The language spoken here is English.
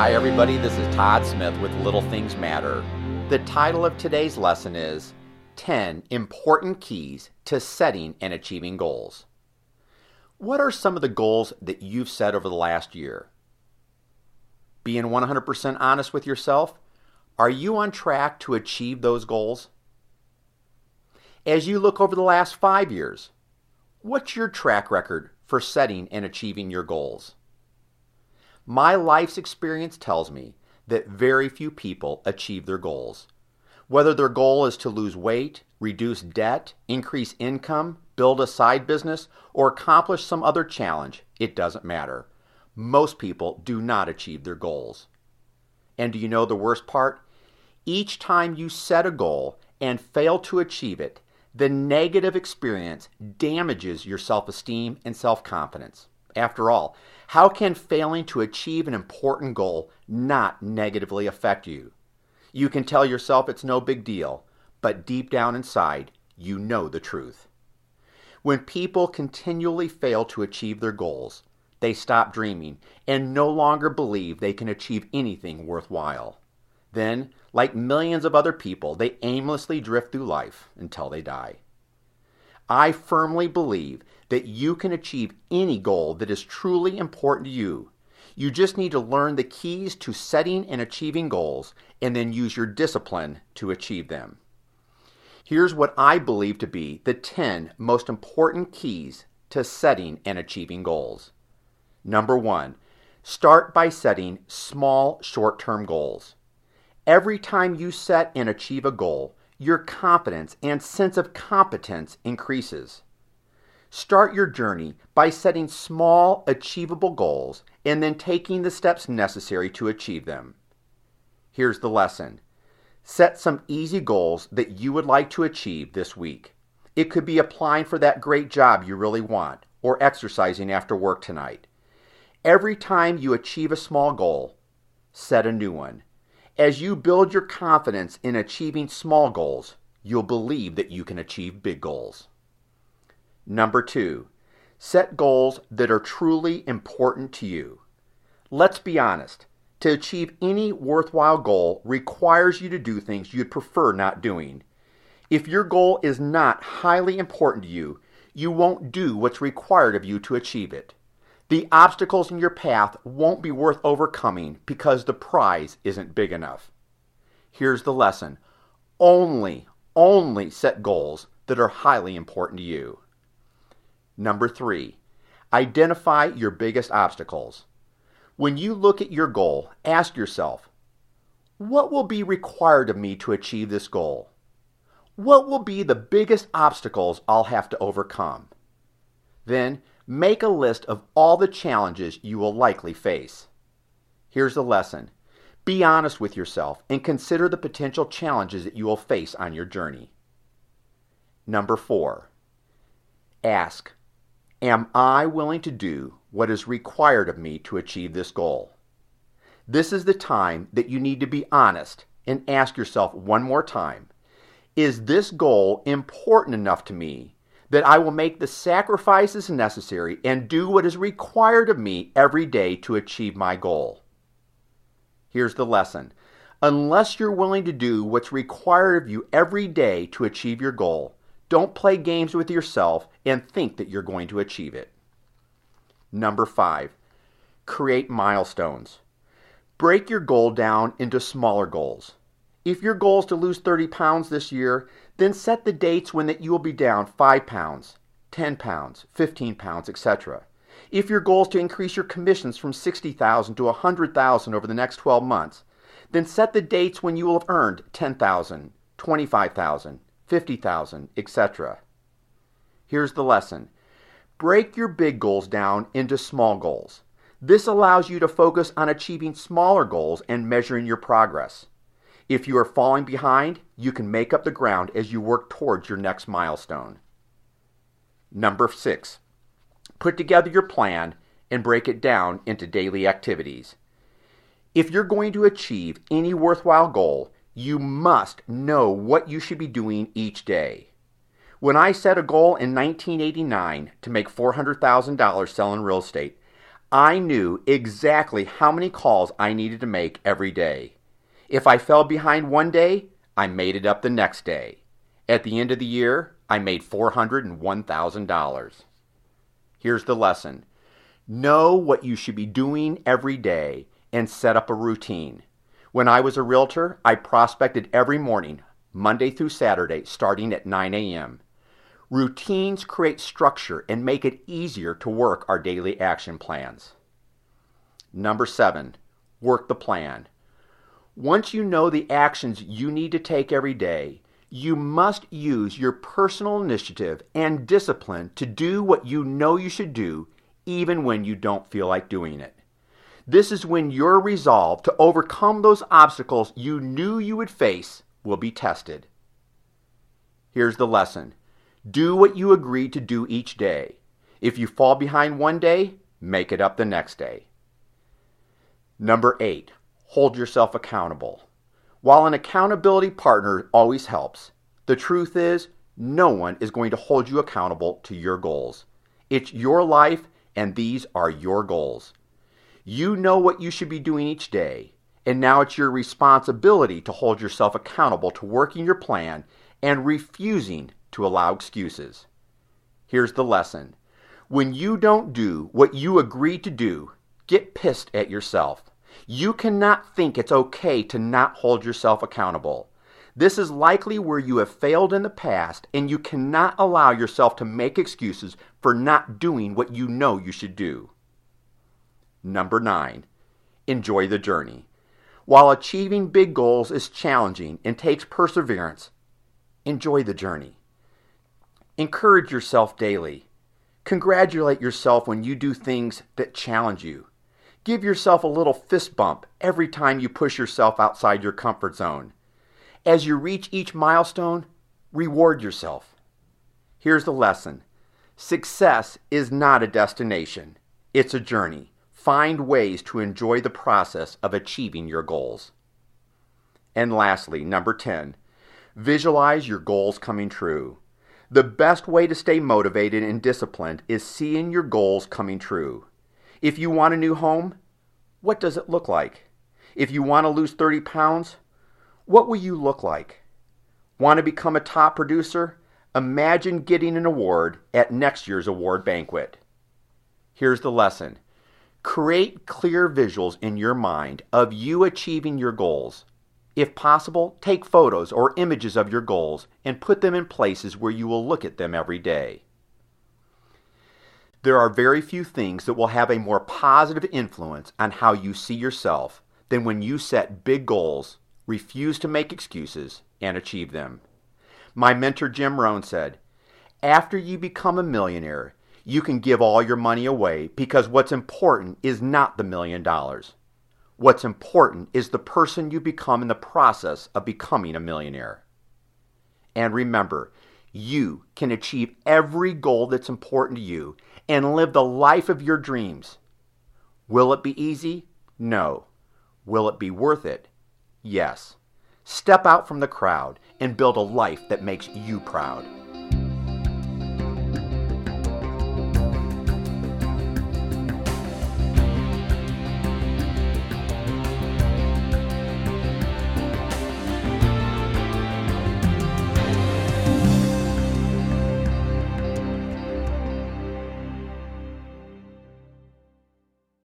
Hi, everybody. This is Todd Smith with Little Things Matter. The title of today's lesson is 10 Important Keys to Setting and Achieving Goals. What are some of the goals that you've set over the last year? Being 100% honest with yourself, are you on track to achieve those goals? As you look over the last five years, what's your track record for setting and achieving your goals? My life's experience tells me that very few people achieve their goals. Whether their goal is to lose weight, reduce debt, increase income, build a side business, or accomplish some other challenge, it doesn't matter. Most people do not achieve their goals. And do you know the worst part? Each time you set a goal and fail to achieve it, the negative experience damages your self esteem and self confidence. After all, how can failing to achieve an important goal not negatively affect you? You can tell yourself it's no big deal, but deep down inside, you know the truth. When people continually fail to achieve their goals, they stop dreaming and no longer believe they can achieve anything worthwhile. Then, like millions of other people, they aimlessly drift through life until they die. I firmly believe that you can achieve any goal that is truly important to you. You just need to learn the keys to setting and achieving goals and then use your discipline to achieve them. Here's what I believe to be the 10 most important keys to setting and achieving goals. Number one, start by setting small short term goals. Every time you set and achieve a goal, your confidence and sense of competence increases. Start your journey by setting small, achievable goals and then taking the steps necessary to achieve them. Here's the lesson set some easy goals that you would like to achieve this week. It could be applying for that great job you really want or exercising after work tonight. Every time you achieve a small goal, set a new one. As you build your confidence in achieving small goals, you'll believe that you can achieve big goals. Number two, set goals that are truly important to you. Let's be honest. To achieve any worthwhile goal requires you to do things you'd prefer not doing. If your goal is not highly important to you, you won't do what's required of you to achieve it. The obstacles in your path won't be worth overcoming because the prize isn't big enough. Here's the lesson only, only set goals that are highly important to you. Number three, identify your biggest obstacles. When you look at your goal, ask yourself, what will be required of me to achieve this goal? What will be the biggest obstacles I'll have to overcome? Then Make a list of all the challenges you will likely face. Here's the lesson be honest with yourself and consider the potential challenges that you will face on your journey. Number four, ask Am I willing to do what is required of me to achieve this goal? This is the time that you need to be honest and ask yourself one more time Is this goal important enough to me that I will make the sacrifices necessary and do what is required of me every day to achieve my goal. Here's the lesson unless you're willing to do what's required of you every day to achieve your goal, don't play games with yourself and think that you're going to achieve it. Number five, create milestones. Break your goal down into smaller goals. If your goal is to lose 30 pounds this year, then set the dates when that you will be down 5 pounds, 10 pounds, 15 pounds, etc. If your goal is to increase your commissions from 60,000 to 100,000 over the next 12 months, then set the dates when you will have earned 10,000, 25,000, 50,000, etc. Here's the lesson. Break your big goals down into small goals. This allows you to focus on achieving smaller goals and measuring your progress. If you are falling behind, you can make up the ground as you work towards your next milestone. Number six, put together your plan and break it down into daily activities. If you're going to achieve any worthwhile goal, you must know what you should be doing each day. When I set a goal in 1989 to make $400,000 selling real estate, I knew exactly how many calls I needed to make every day. If I fell behind one day, I made it up the next day. At the end of the year, I made $401,000. Here's the lesson know what you should be doing every day and set up a routine. When I was a realtor, I prospected every morning, Monday through Saturday, starting at 9 a.m. Routines create structure and make it easier to work our daily action plans. Number seven, work the plan. Once you know the actions you need to take every day, you must use your personal initiative and discipline to do what you know you should do, even when you don't feel like doing it. This is when your resolve to overcome those obstacles you knew you would face will be tested. Here's the lesson do what you agreed to do each day. If you fall behind one day, make it up the next day. Number eight, hold yourself accountable. While an accountability partner always helps, the truth is no one is going to hold you accountable to your goals. It's your life, and these are your goals. You know what you should be doing each day, and now it's your responsibility to hold yourself accountable to working your plan and refusing to allow excuses. Here's the lesson when you don't do what you agreed to do, get pissed at yourself. You cannot think it's okay to not hold yourself accountable. This is likely where you have failed in the past, and you cannot allow yourself to make excuses for not doing what you know you should do. Number nine, enjoy the journey. While achieving big goals is challenging and takes perseverance, enjoy the journey. Encourage yourself daily. Congratulate yourself when you do things that challenge you. Give yourself a little fist bump every time you push yourself outside your comfort zone. As you reach each milestone, reward yourself. Here's the lesson success is not a destination, it's a journey. Find ways to enjoy the process of achieving your goals. And lastly, number 10, visualize your goals coming true. The best way to stay motivated and disciplined is seeing your goals coming true. If you want a new home, what does it look like? If you want to lose 30 pounds, what will you look like? Want to become a top producer? Imagine getting an award at next year's award banquet. Here's the lesson create clear visuals in your mind of you achieving your goals. If possible, take photos or images of your goals and put them in places where you will look at them every day. There are very few things that will have a more positive influence on how you see yourself than when you set big goals, refuse to make excuses, and achieve them. My mentor Jim Rohn said, After you become a millionaire, you can give all your money away because what's important is not the million dollars. What's important is the person you become in the process of becoming a millionaire. And remember, you can achieve every goal that's important to you and live the life of your dreams. Will it be easy? No. Will it be worth it? Yes. Step out from the crowd and build a life that makes you proud.